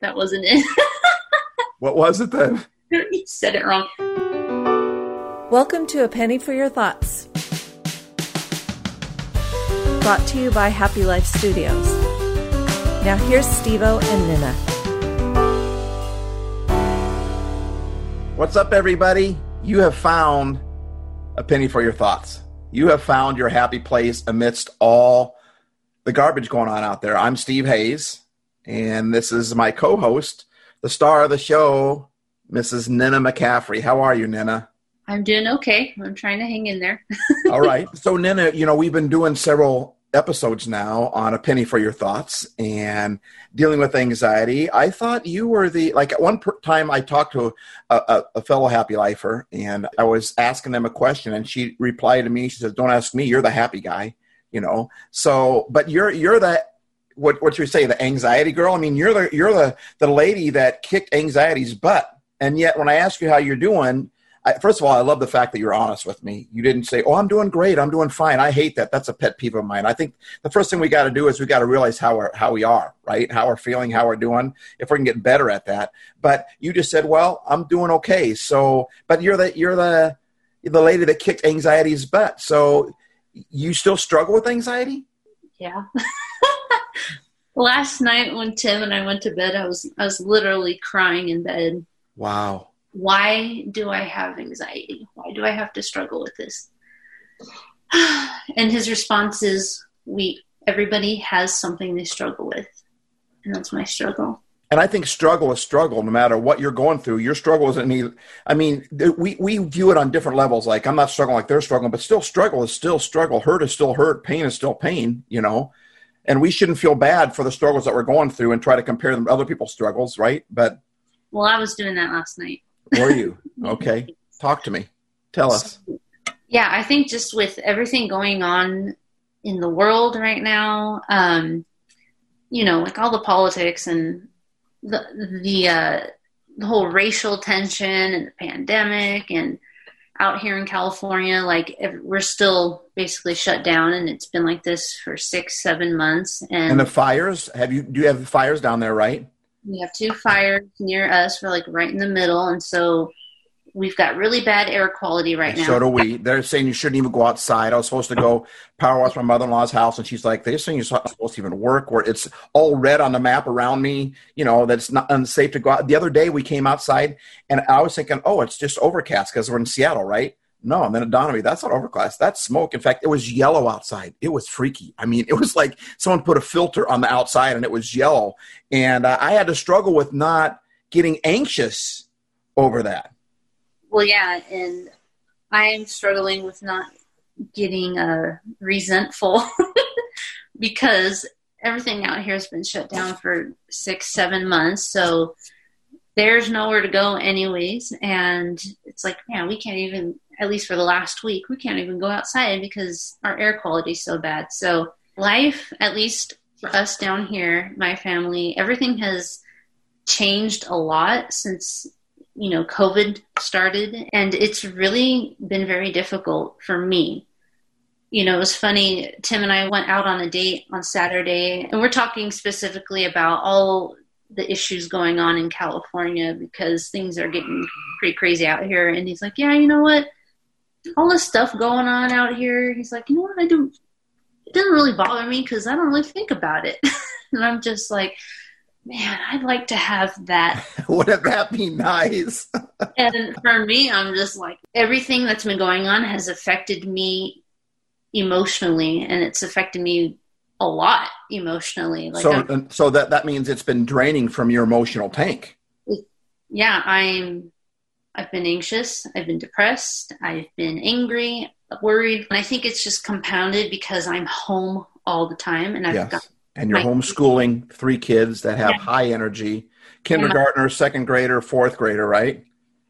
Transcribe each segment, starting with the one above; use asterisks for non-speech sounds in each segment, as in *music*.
that wasn't it. *laughs* what was it then? you said it wrong. Welcome to A Penny for Your Thoughts. Brought to you by Happy Life Studios. Now here's Stevo and Nina. What's up, everybody? You have found a penny for your thoughts. You have found your happy place amidst all the garbage going on out there. I'm Steve Hayes, and this is my co host, the star of the show, Mrs. Nina McCaffrey. How are you, Nina? I'm doing okay. I'm trying to hang in there. *laughs* All right. So, Nina, you know, we've been doing several episodes now on a penny for your thoughts and dealing with anxiety. I thought you were the like at one time I talked to a, a, a, fellow happy lifer and I was asking them a question and she replied to me. She says, "Don't ask me. You're the happy guy." You know. So, but you're you're the what what you say the anxiety girl. I mean, you're the you're the the lady that kicked anxiety's butt. And yet, when I ask you how you're doing, I, first of all, I love the fact that you're honest with me. You didn't say, "Oh, I'm doing great. I'm doing fine." I hate that. That's a pet peeve of mine. I think the first thing we got to do is we got to realize how we're how we are, right? How we're feeling, how we're doing. If we can get better at that. But you just said, "Well, I'm doing okay." So, but you're the you're the the lady that kicked anxiety's butt. So, you still struggle with anxiety? Yeah. *laughs* Last night when Tim and I went to bed, I was I was literally crying in bed. Wow why do I have anxiety? Why do I have to struggle with this? *sighs* and his response is, we everybody has something they struggle with, and that's my struggle. And I think struggle is struggle, no matter what you're going through. Your struggle isn't any. I mean, we we view it on different levels. Like I'm not struggling like they're struggling, but still, struggle is still struggle. Hurt is still hurt. Pain is still pain. You know, and we shouldn't feel bad for the struggles that we're going through and try to compare them to other people's struggles, right? But well, I was doing that last night. Were you? Okay. Talk to me. Tell us. Yeah, I think just with everything going on in the world right now, um, you know, like all the politics and the the uh, the whole racial tension and the pandemic and out here in California, like we're still basically shut down, and it's been like this for six, seven months. And, and the fires? Have you? Do you have fires down there? Right? We have two fires near us. We're like right in the middle, and so we've got really bad air quality right now. So do we. They're saying you shouldn't even go outside. I was supposed to go power wash my mother in law's house, and she's like, "They're saying you're not supposed to even work." Where it's all red on the map around me, you know, that's not unsafe to go out. The other day we came outside, and I was thinking, "Oh, it's just overcast because we're in Seattle, right?" No, and then it dawned on me that's not overcast. That's smoke. In fact, it was yellow outside. It was freaky. I mean, it was like someone put a filter on the outside and it was yellow. And uh, I had to struggle with not getting anxious over that. Well, yeah, and I'm struggling with not getting uh, resentful *laughs* because everything out here has been shut down for six, seven months. So there's nowhere to go anyways and it's like man we can't even at least for the last week, we can't even go outside because our air quality is so bad. So life, at least for us down here, my family, everything has changed a lot since you know COVID started, and it's really been very difficult for me. You know, it was funny. Tim and I went out on a date on Saturday, and we're talking specifically about all the issues going on in California because things are getting pretty crazy out here. And he's like, "Yeah, you know what? all this stuff going on out here. He's like, you know what? I don't. It doesn't really bother me because I don't really think about it. *laughs* and I'm just like, man, I'd like to have that. *laughs* Wouldn't that be nice? *laughs* and for me, I'm just like, everything that's been going on has affected me emotionally, and it's affected me a lot emotionally. Like so, so that that means it's been draining from your emotional tank. Yeah, I'm I've been anxious, I've been depressed, I've been angry, worried. And I think it's just compounded because I'm home all the time and I've yes. got and you're homeschooling three kids that have yeah. high energy, kindergartner, second grader, fourth grader, right?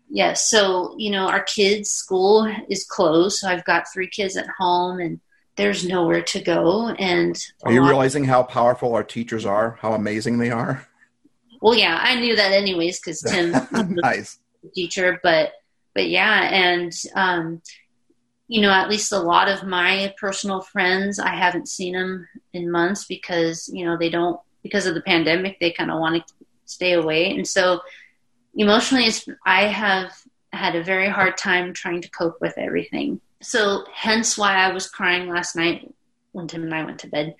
Yes. So, you know, our kids' school is closed. So I've got three kids at home and there's nowhere to go. And are you realizing how powerful our teachers are? How amazing they are? Well, yeah, I knew that anyways because *laughs* Tim nice teacher, but but yeah, and um, you know, at least a lot of my personal friends, I haven't seen them in months because you know they don't because of the pandemic. They kind of want to stay away. And so emotionally, it's, I have had a very hard time trying to cope with everything. So hence why I was crying last night when Tim and I went to bed.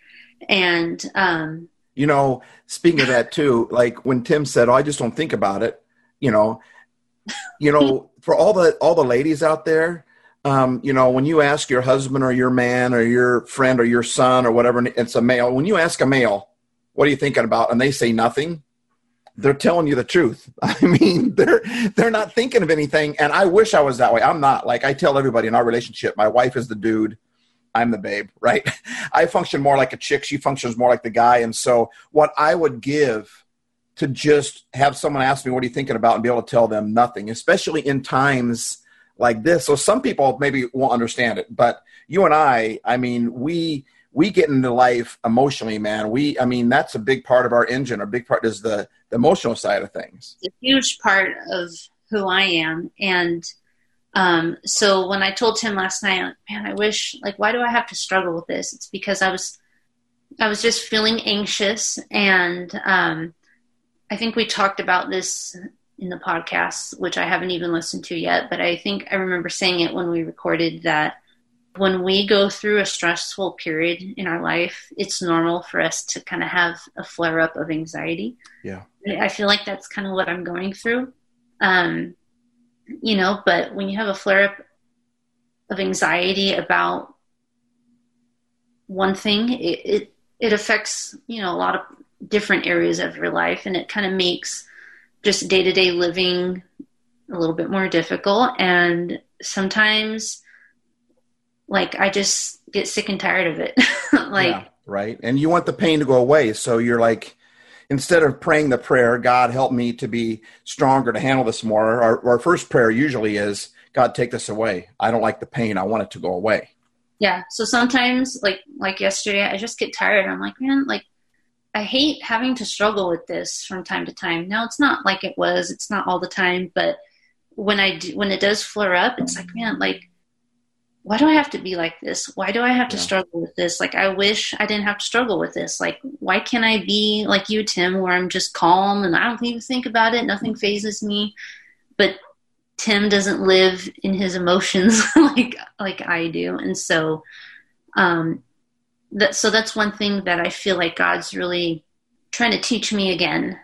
And, um, you know, speaking of that too, like when Tim said, "Oh, I just don't think about it," you know, you know, *laughs* for all the all the ladies out there, um, you know, when you ask your husband or your man or your friend or your son or whatever, it's a male. When you ask a male, "What are you thinking about?" and they say nothing, they're telling you the truth. *laughs* I mean, they're they're not thinking of anything. And I wish I was that way. I'm not. Like I tell everybody in our relationship, my wife is the dude I'm the babe, *laughs* right? I function more like a chick. She functions more like the guy. And so, what I would give to just have someone ask me, What are you thinking about? and be able to tell them nothing, especially in times like this. So, some people maybe won't understand it, but you and I, I mean, we. We get into life emotionally, man. We, I mean, that's a big part of our engine. A big part is the, the emotional side of things. It's a huge part of who I am, and um, so when I told Tim last night, man, I wish, like, why do I have to struggle with this? It's because I was, I was just feeling anxious. And, um, I think we talked about this in the podcast, which I haven't even listened to yet, but I think I remember saying it when we recorded that when we go through a stressful period in our life, it's normal for us to kind of have a flare up of anxiety. Yeah. I feel like that's kind of what I'm going through. Um, you know, but when you have a flare up of anxiety about one thing, it, it, it affects, you know, a lot of different areas of your life and it kind of makes just day to day living a little bit more difficult. And sometimes, like, I just get sick and tired of it. *laughs* like, yeah, right. And you want the pain to go away. So you're like, instead of praying the prayer, God help me to be stronger to handle this more, our, our first prayer usually is, God, take this away. I don't like the pain. I want it to go away. Yeah. So sometimes, like like yesterday, I just get tired. I'm like, man, like I hate having to struggle with this from time to time. Now it's not like it was. It's not all the time, but when I do, when it does flare up, it's like, man, like why do I have to be like this? Why do I have to yeah. struggle with this? Like, I wish I didn't have to struggle with this. Like, why can't I be like you, Tim, where I'm just calm and I don't even think about it? Nothing fazes me. But Tim doesn't live in his emotions *laughs* like like I do, and so, um, that so that's one thing that I feel like God's really trying to teach me again.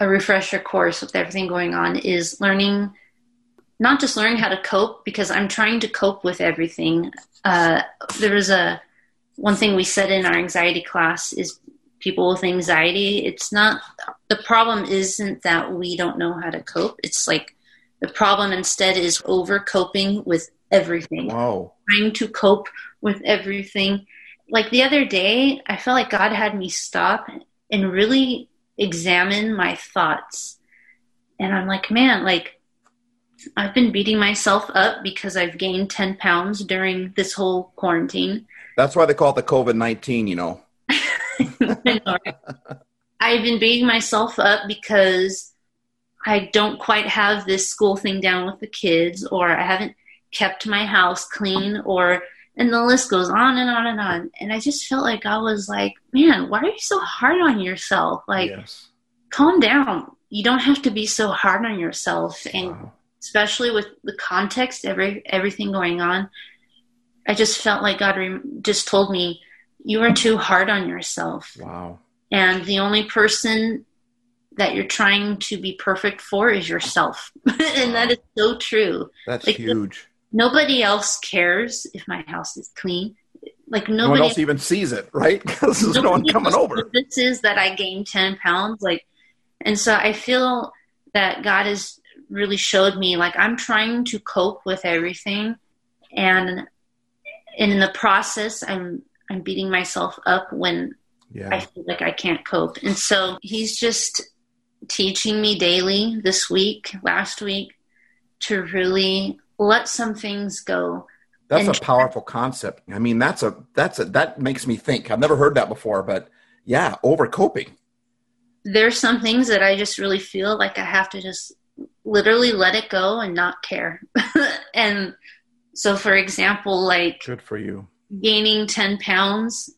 A refresher course with everything going on is learning not just learning how to cope because I'm trying to cope with everything. Uh, there was a one thing we said in our anxiety class is people with anxiety. It's not the problem isn't that we don't know how to cope. It's like the problem instead is over coping with everything. Wow. Trying to cope with everything. Like the other day, I felt like God had me stop and really examine my thoughts. And I'm like, man, like I've been beating myself up because I've gained 10 pounds during this whole quarantine. That's why they call it the COVID 19, you know. *laughs* I've been beating myself up because I don't quite have this school thing down with the kids, or I haven't kept my house clean, or, and the list goes on and on and on. And I just felt like I was like, man, why are you so hard on yourself? Like, yes. calm down. You don't have to be so hard on yourself. And, wow especially with the context, every everything going on. I just felt like God re- just told me, "You are too hard on yourself." Wow. And the only person that you're trying to be perfect for is yourself, *laughs* and that is so true. That's like, huge. Nobody else cares if my house is clean. Like nobody no one else even sees it, right? *laughs* Because there's no one coming over. This is that I gained ten pounds, like, and so I feel that God is really showed me like I'm trying to cope with everything and and in the process I'm I'm beating myself up when yeah. I feel like I can't cope. And so he's just teaching me daily this week, last week, to really let some things go. That's a powerful concept. I mean, that's a that's a that makes me think. I've never heard that before, but yeah, over coping. There's some things that I just really feel like I have to just literally let it go and not care. *laughs* and so, for example, like good for you gaining 10 pounds,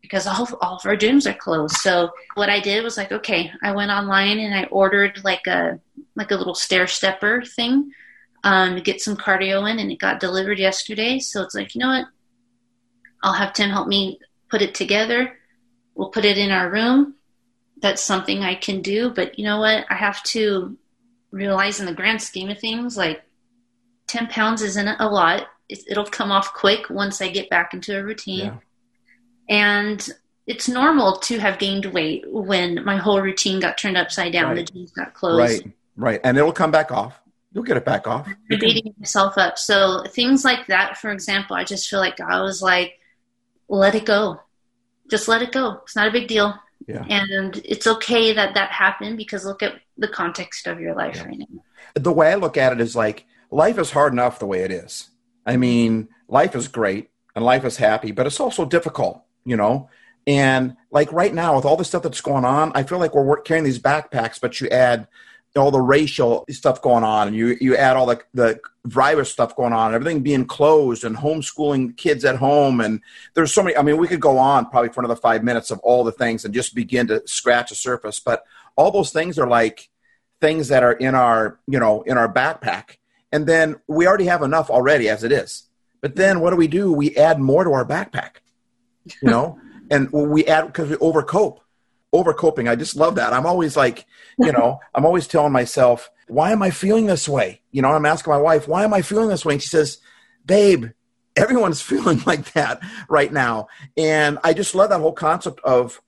because all, all of our gyms are closed. So what I did was like, okay, I went online and I ordered like a like a little stair stepper thing um, to get some cardio in, and it got delivered yesterday. So it's like, you know what? I'll have Tim help me put it together. We'll put it in our room. That's something I can do. But you know what? I have to realize in the grand scheme of things, like 10 pounds isn't a lot. It'll come off quick once I get back into a routine. Yeah. And it's normal to have gained weight when my whole routine got turned upside down. Right. The gyms got closed. Right, right. And it'll come back off. You'll get it back off. I'm beating myself up. So things like that, for example, I just feel like I was like, let it go. Just let it go. It's not a big deal. Yeah. And it's okay that that happened because look at the context of your life yeah. right now. The way I look at it is like life is hard enough the way it is. I mean, life is great and life is happy, but it's also difficult you know and like right now with all the stuff that's going on i feel like we're carrying these backpacks but you add all the racial stuff going on and you you add all the the virus stuff going on everything being closed and homeschooling kids at home and there's so many i mean we could go on probably for another five minutes of all the things and just begin to scratch the surface but all those things are like things that are in our you know in our backpack and then we already have enough already as it is. But then what do we do? We add more to our backpack you know? *laughs* And we add because we overcope overcoping. I just love that. I'm always like you *laughs* know i'm always telling myself why am i feeling this way? You know i'm asking my wife why am i feeling this way? And she says babe everyone's *laughs* feeling like that right now. And i just love that whole concept of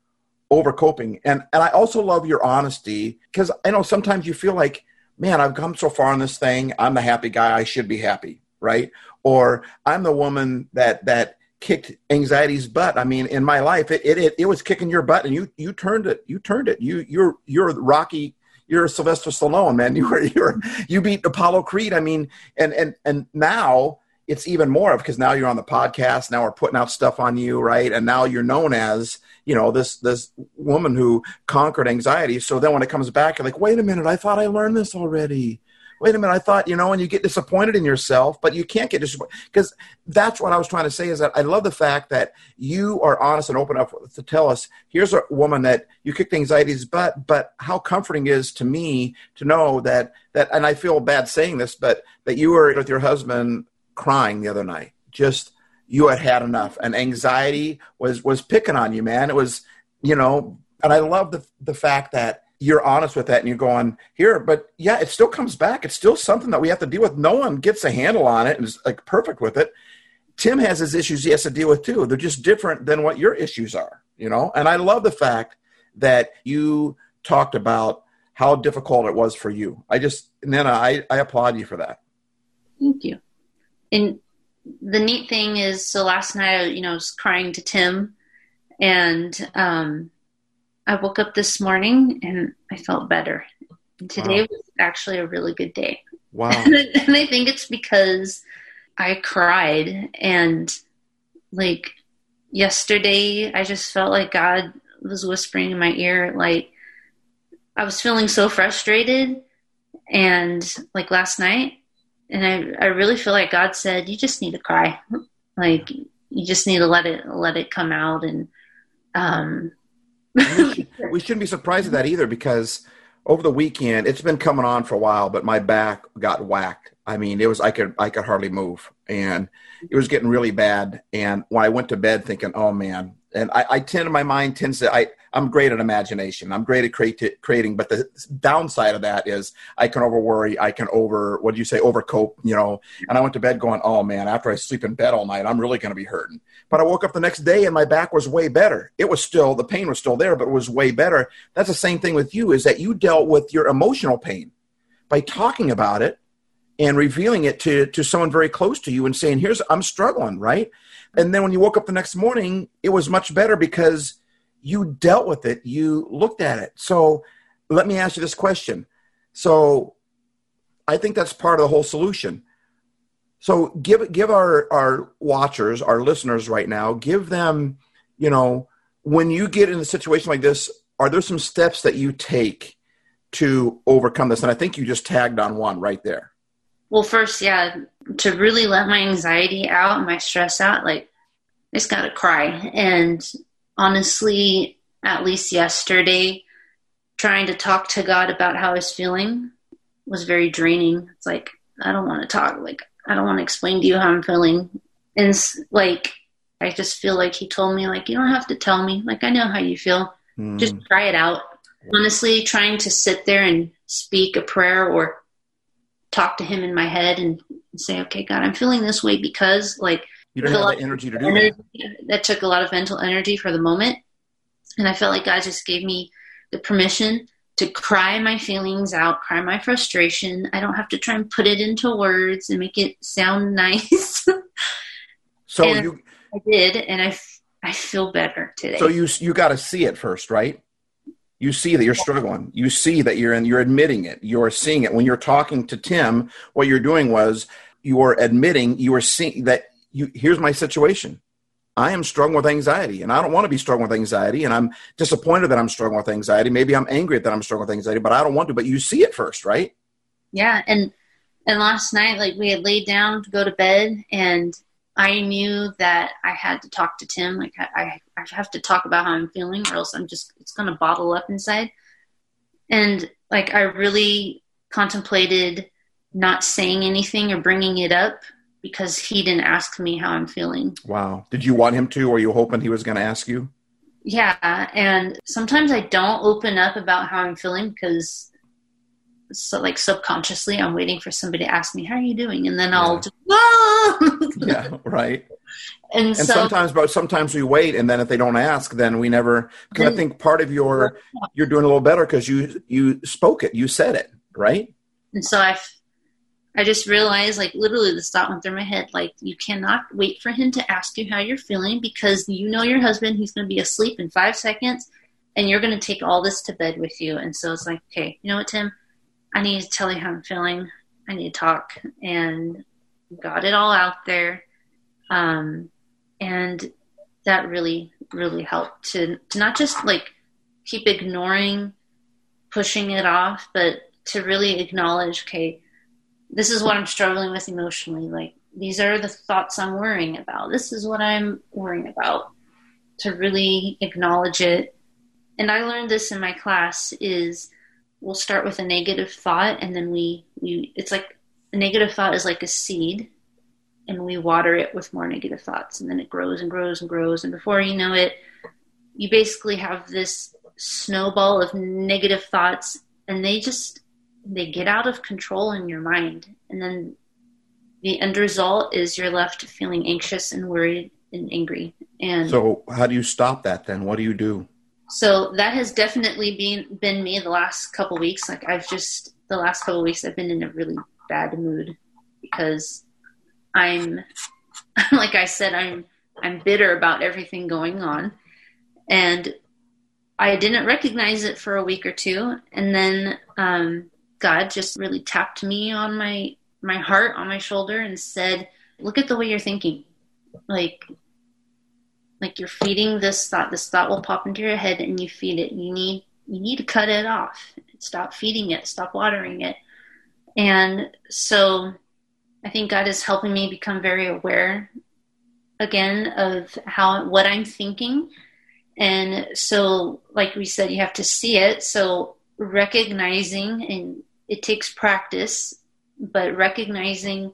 overcoping. And and i also love your honesty because i know sometimes you feel like man i've come so far in this thing. I'm the happy guy. I should be happy. Right? Or i'm the woman that that kicked anxiety's butt. I mean, in my life, it, it, it, was kicking your butt and you, you turned it, you turned it. You, you're, you're Rocky, you're Sylvester Stallone, man. *laughs* You were, you're, you beat Apollo Creed. I mean, and, and, and now it's even more of, because now you're on the podcast. Now we're putting out stuff on you. Right. And now you're known as, you know, this, this woman who conquered anxiety. So then when it comes back, you're like, wait a minute, I thought I learned this already wait a minute, I thought, you know, and you get disappointed in yourself, but you can't get disappointed because that's what I was trying to say is that I love the fact that you are honest and open up to tell us, here's a woman that you kicked anxiety's butt, but how comforting is to me to know that, that, and I feel bad saying this, but that you were with your husband crying the other night, just, you had had enough and anxiety was, was picking on you, man. It was, you know, and I love the, the fact that you're honest with that and you're going here but yeah it still comes back. It's still something that we have to deal with. No one gets a handle on it and is like perfect with it. Tim has his issues he has to deal with too. They're just different than what your issues are you know? And i love the fact that you talked about how difficult it was for you. I just nana i, I applaud you for that. Thank you. And the neat thing is so last night you know i was crying to tim and um I woke up this morning and I felt better. today wow. was actually a really good day. Wow. *laughs* and I think it's because I cried and like yesterday I just felt like God was whispering in my ear like I was feeling so frustrated and like last night and I I really feel like God said you just need to cry. Like you just need to let it let it come out and um we, *laughs* we shouldn't be surprised at that either because over the weekend it's been coming on for a while, but my back got whacked. I mean, it was I could I could hardly move, and it was getting really bad. And when I went to bed, thinking, "Oh man," and I, I tend my mind tends to I I'm great at imagination. I'm great at create, creating, but the downside of that is I can over worry. I can over what do you say overcope, you know. And I went to bed going, "Oh man!" After I sleep in bed all night, I'm really going to be hurting. But I woke up the next day and my back was way better. It was still the pain was still there, but it was way better. That's the same thing with you. Is that you dealt with your emotional pain by talking about it and revealing it to to someone very close to you and saying, "Here's I'm struggling," right? And then when you woke up the next morning, it was much better because you dealt with it, you looked at it. So let me ask you this question. So I think that's part of the whole solution. So give give our our watchers, our listeners right now, give them, you know, when you get in a situation like this, are there some steps that you take to overcome this? And I think you just tagged on one right there. Well, first, yeah, to really let my anxiety out, and my stress out, like I just got to cry. And honestly, at least yesterday, trying to talk to God about how I was feeling was very draining. It's like, I don't want to talk. Like, I don't want to explain to you how I'm feeling. And like, I just feel like he told me, like, you don't have to tell me. Like, I know how you feel. Mm. Just try it out. Honestly, trying to sit there and speak a prayer or talk to him in my head and say, okay, God, I'm feeling this way because, like, you don't have the energy to do energy, that. That took a lot of mental energy for the moment. And I felt like God just gave me the permission to cry my feelings out, cry my frustration. I don't have to try and put it into words and make it sound *laughs* nice. so and you I did and I I feel better today. So you you got to see it first, right? You see that you're struggling. You see that you're in you're admitting it. You're seeing it. When you're talking to Tim, what you're doing was you are admitting you are seeing that you here's my situation. I am struggling with anxiety and I don't want to be struggling with anxiety and I'm disappointed that I'm struggling with anxiety. Maybe I'm angry that I'm struggling with anxiety, but I don't want to, but you see it first, right? Yeah. And, and last night, like we had laid down to go to bed and I knew that I had to talk to Tim. Like I, I have to talk about how I'm feeling or else I'm just, it's going to bottle up inside. And like, I really contemplated not saying anything or bringing it up because he didn't ask me how I'm feeling. Wow. Did you want him to, or you hoping he was going to ask you? Yeah. And sometimes I don't open up about how I'm feeling because so like subconsciously I'm waiting for somebody to ask me, how are you doing? And then I'll just, ah! yeah, right. *laughs* And, and so, sometimes, but sometimes we wait, and then if they don't ask, then we never. Because I think part of your you're doing a little better because you you spoke it, you said it, right? And so I I just realized, like, literally, the thought went through my head, like, you cannot wait for him to ask you how you're feeling because you know your husband, he's going to be asleep in five seconds, and you're going to take all this to bed with you. And so it's like, okay, you know what, Tim? I need to tell you how I'm feeling. I need to talk. And got it all out there. Um, and that really, really helped to, to not just like keep ignoring, pushing it off, but to really acknowledge, okay, this is what I'm struggling with emotionally. Like these are the thoughts I'm worrying about. This is what I'm worrying about. To really acknowledge it. And I learned this in my class is we'll start with a negative thought and then we, we it's like a negative thought is like a seed and we water it with more negative thoughts and then it grows and grows and grows and before you know it you basically have this snowball of negative thoughts and they just they get out of control in your mind and then the end result is you're left feeling anxious and worried and angry. And so how do you stop that then? What do you do? So that has definitely been been me the last couple weeks. Like i've just the last couple weeks i've been in a really bad mood because i'm *laughs* like i said i'm i'm bitter about everything going on. And i didn't recognize it for a week or two. And then um, God just really tapped me on my my heart on my shoulder and said, "Look at the way you're thinking. Like like you're feeding this thought. This thought will pop into your head and you feed it. You need you need to cut it off. Stop feeding it. Stop watering it." And so I think God is helping me become very aware again of how what I'm thinking. And so like we said you have to see it. So recognizing and it takes practice, but recognizing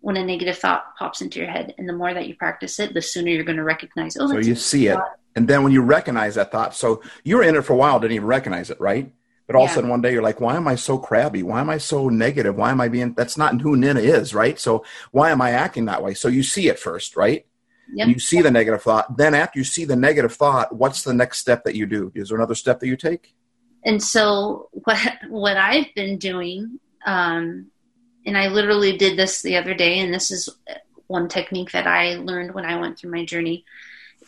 when a negative thought pops into your head, and the more that you practice it, the sooner you're going to recognize. Oh, so you see it, and then when you recognize that thought, so you were in it for a while, didn't even recognize it, right? But all yeah. of a sudden, one day you're like, "Why am I so crabby? Why am I so negative? Why am I being?" That's not who Nina is, right? So why am I acting that way? So you see it first, right? Yep. You see the negative thought. Then after you see the negative thought, what's the next step that you do? Is there another step that you take? And so what what I've been doing, um, and I literally did this the other day, and this is one technique that I learned when I went through my journey,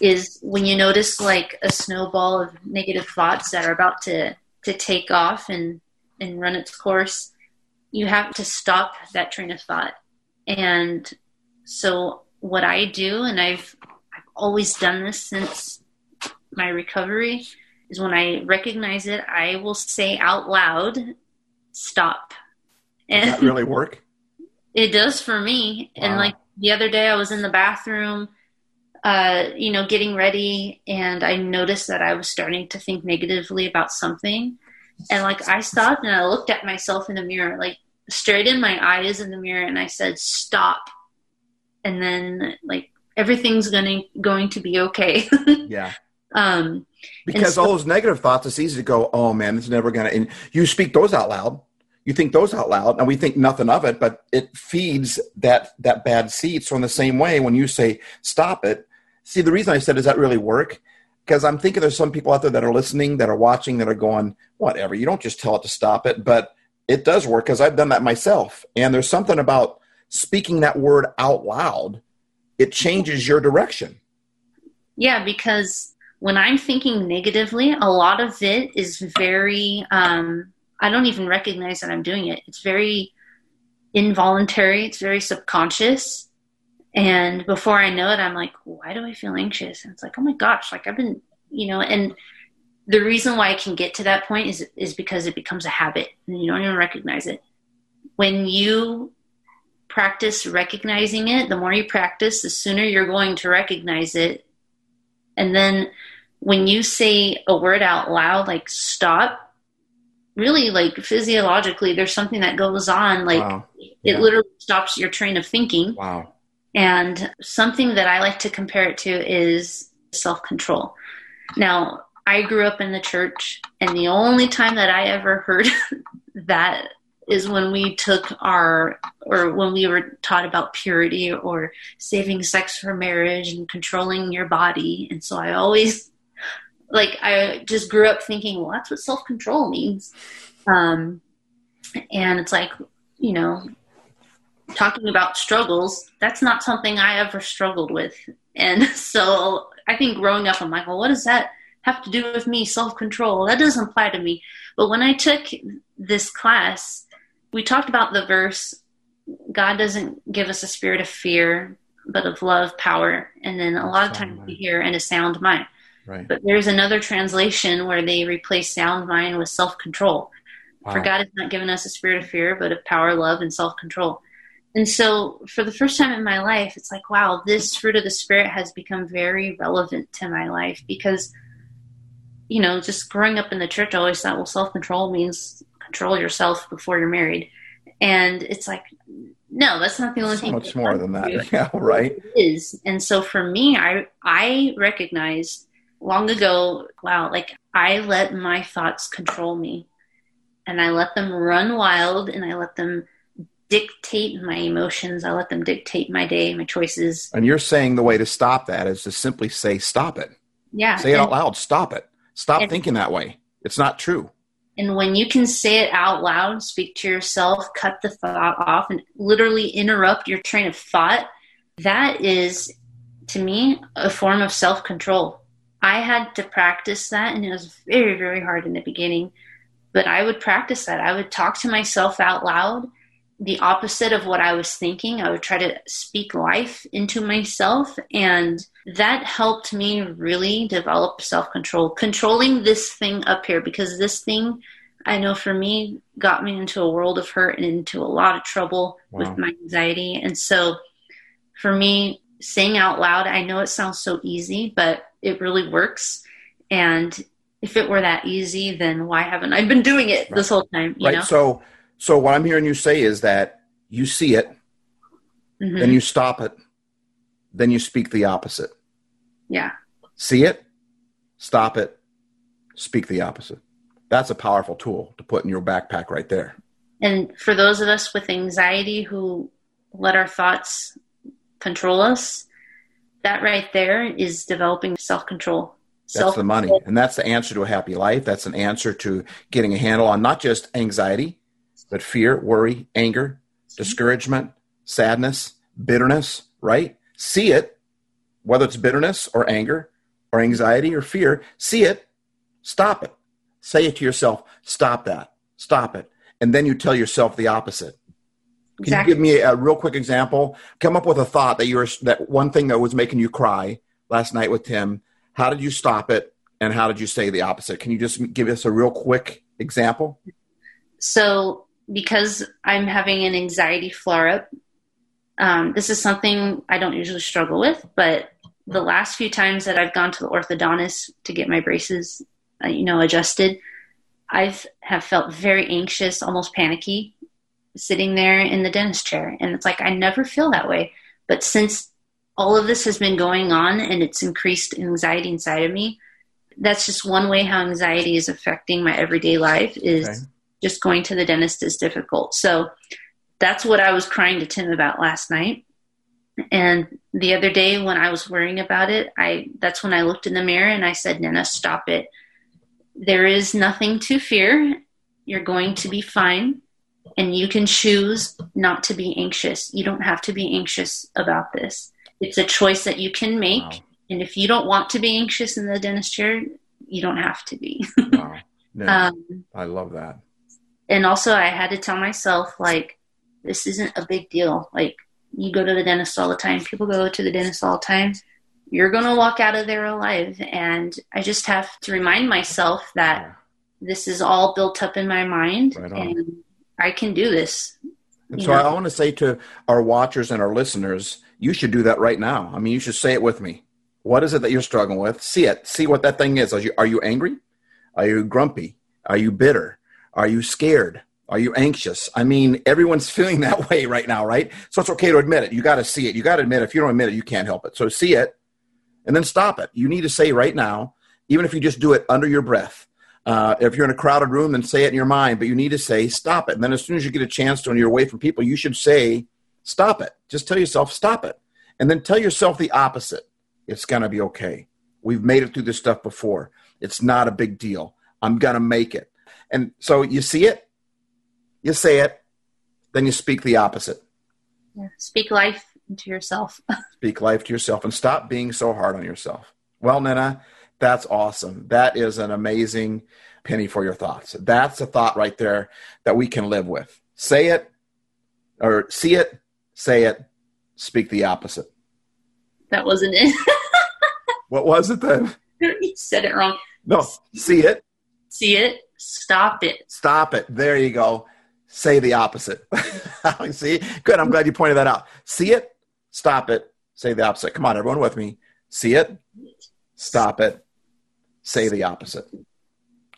is when you notice like a snowball of negative thoughts that are about to to take off and and run its course, you have to stop that train of thought. And so what I do, and I've I've always done this since my recovery is when I recognize it, I will say out loud, stop. And Does that really work? *laughs* It does for me. Wow. And like the other day, I was in the bathroom uh, you know, getting ready, and I noticed that I was starting to think negatively about something. And like I stopped and I looked at myself in the mirror, like straight in my eyes in the mirror, and I said, "Stop." And then like everything's going to going to be okay. *laughs* yeah. Um, because so, all those negative thoughts, it's easy to go, "Oh man, it's never going to." And you speak those out loud. You think those out loud, and we think nothing of it, but it feeds that that bad seed. So in the same way, when you say stop it, see the reason I said does that really work? Because I'm thinking there's some people out there that are listening, that are watching, that are going, whatever. You don't just tell it to stop it, but it does work because I've done that myself. And there's something about speaking that word out loud, it changes your direction. Yeah, because when I'm thinking negatively, a lot of it is very, um, I don't even recognize that I'm doing it. It's very involuntary, it's very subconscious. And before I know it, I'm like, why do I feel anxious? And it's like, oh my gosh, like I've been, you know, and the reason why I can get to that point is is because it becomes a habit and you don't even recognize it. When you practice recognizing it, the more you practice, the sooner you're going to recognize it. And then when you say a word out loud, like stop, really like physiologically, there's something that goes on. Like wow. yeah. it literally stops your train of thinking. Wow. And something that I like to compare it to is self control. Now, I grew up in the church, and the only time that I ever heard *laughs* that is when we took our or when we were taught about purity or saving sex for marriage and controlling your body and so i always like I just grew up thinking, well, that's what self control means. Um, and it's like, you know, talking about struggles, that's not something I ever struggled with. And *laughs* so I think growing up, I'm like, well, what does that have to do with me? Self control. That doesn't apply to me. But when I took this class, we talked about the verse God doesn't give us a spirit of fear, but of love, power, and then a lot of times we hear and a sound mind. Right. But there's another translation where they replace sound mind with self control. Wow. For God has not given us a spirit of fear, but of power, love, and self control. And so, for the first time in my life, it's like, wow, this fruit of the Spirit has become very relevant to my life because, you know, just growing up in the church, I always thought, well, self control means control yourself before you're married. And it's like, no, that's not the only so thing. much more than that. *laughs* Yeah, right. It is. And so for me, I I recognized long ago, wow, like I let my thoughts control me and I let them run wild and I let them dictate my emotions. I let them dictate my day, my choices. And you're saying the way to stop that is to simply say, stop it. Yeah. Say it out loud. Stop it. Stop and, thinking that way. It's not true. And when you can say it out loud, speak to yourself, cut the thought off, and literally interrupt your train of thought, that is, to me, a form of self control. I had to practice that, and it was very, very hard in the beginning. But I would practice that. I would talk to myself out loud, the opposite of what I was thinking. I would try to speak life into myself, and that helped me really develop self control, controlling this thing up here, because this thing, I know for me, got me into a world of hurt and into a lot of trouble wow. with my anxiety. And so for me, saying out loud, I know it sounds so easy, but it really works. And if it were that easy, then why haven't I been doing it right. this whole time? right. Know? So, so what I'm hearing you say is that you see it, mm-hmm. then you stop it, then you speak the opposite. Yeah. See it, stop it, speak the opposite. That's a powerful tool to put in your backpack right there. And for those of us with anxiety who let our thoughts control us, that right there is developing self control. That's the money. And that's the answer to a happy life. That's an answer to getting a handle on not just anxiety, but fear, worry, anger, mm-hmm. discouragement, sadness, bitterness, right? See it, whether it's bitterness or anger or anxiety or fear, see it, stop it. Say it to yourself, stop that, stop it. And then you tell yourself the opposite. Can exactly. you give me a real quick example? Come up with a thought that you were that one thing that was making you cry last night with Tim. How did you stop it, and how did you say the opposite? Can you just give us a real quick example? So, because I'm having an anxiety flare up, um, this is something I don't usually struggle with, but the last few times that I've gone to the orthodontist to get my braces, uh, you know, adjusted, I've have felt very anxious, almost panicky, sitting there in the dentist chair, and it's like I never feel that way. But since all of this has been going on and it's increased anxiety inside of me, that's just one way how anxiety is affecting my everyday life is okay. just going to the dentist is difficult. So that's what I was crying to Tim about last night. And the other day when I was worrying about it, I that's when I looked in the mirror and I said, Nina, stop it. There is nothing to fear. You're going to be fine. And you can choose not to be anxious. You don't have to be anxious about this. It's a choice that you can make. Wow. And if you don't want to be anxious in the dentist chair, you don't have to be. *laughs* wow. Um, I love that. And also, I had to tell myself, like, this isn't a big deal. Like, you go to the dentist all the time. People go to the dentist all the time. You're going to walk out of there alive. And I just have to remind myself that this is all built up in my mind right and I can do this. so know? I want to say to our watchers and our listeners, you should do that right now. I mean, you should say it with me. What is it that you're struggling with? See it. See what that thing is. Are you, are you angry? Are you grumpy? Are you bitter? Are you scared? Are you anxious? I mean, everyone's *laughs* feeling that way right now, right? So it's okay to admit it. You got to see it. You got to admit it. If you don't admit it, you can't help it. So see it and then stop it. You need to say right now, even if you just do it under your breath. Uh, if you're in a crowded room, then say it in your mind, but you need to say stop it. And then as soon as you get a chance to, when you're away from people, you should say stop it. Just tell yourself stop it. And then tell yourself the opposite. It's going to be okay. We've made it through this stuff before. It's not a big deal. I'm going to make it. And so you see it, you say it, then you speak the opposite. Yeah. Speak life into yourself. *laughs* speak life to yourself and stop being so hard on yourself. Well, Nina, that's awesome. That is an amazing penny for your thoughts. That's a thought right there that we can live with. Say it or see it, say it, speak the opposite. That wasn't it. *laughs* what was it then? you said it wrong. No, see it. See it, stop it. Stop it. There you go say the opposite. *laughs* See? Good. I'm glad you pointed that out. See it, stop it, say the opposite. Come on, everyone with me. See it, stop it, say the opposite.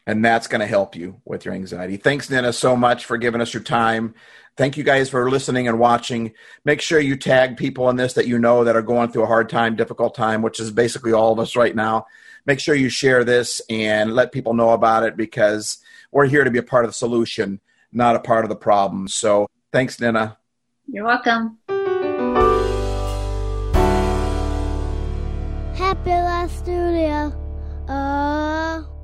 And that's going to help you with your anxiety. Thanks, Nina, so much for giving us your time. Thank you guys for listening and watching. Make sure you tag people in this that you know that are going through a hard time, difficult time, which is basically all of us right now. Make sure you share this and let people know about it because we're here to be a part of the solution not a part of the problem. So thanks, Nina. You're welcome. Happy Life Studio. Uh...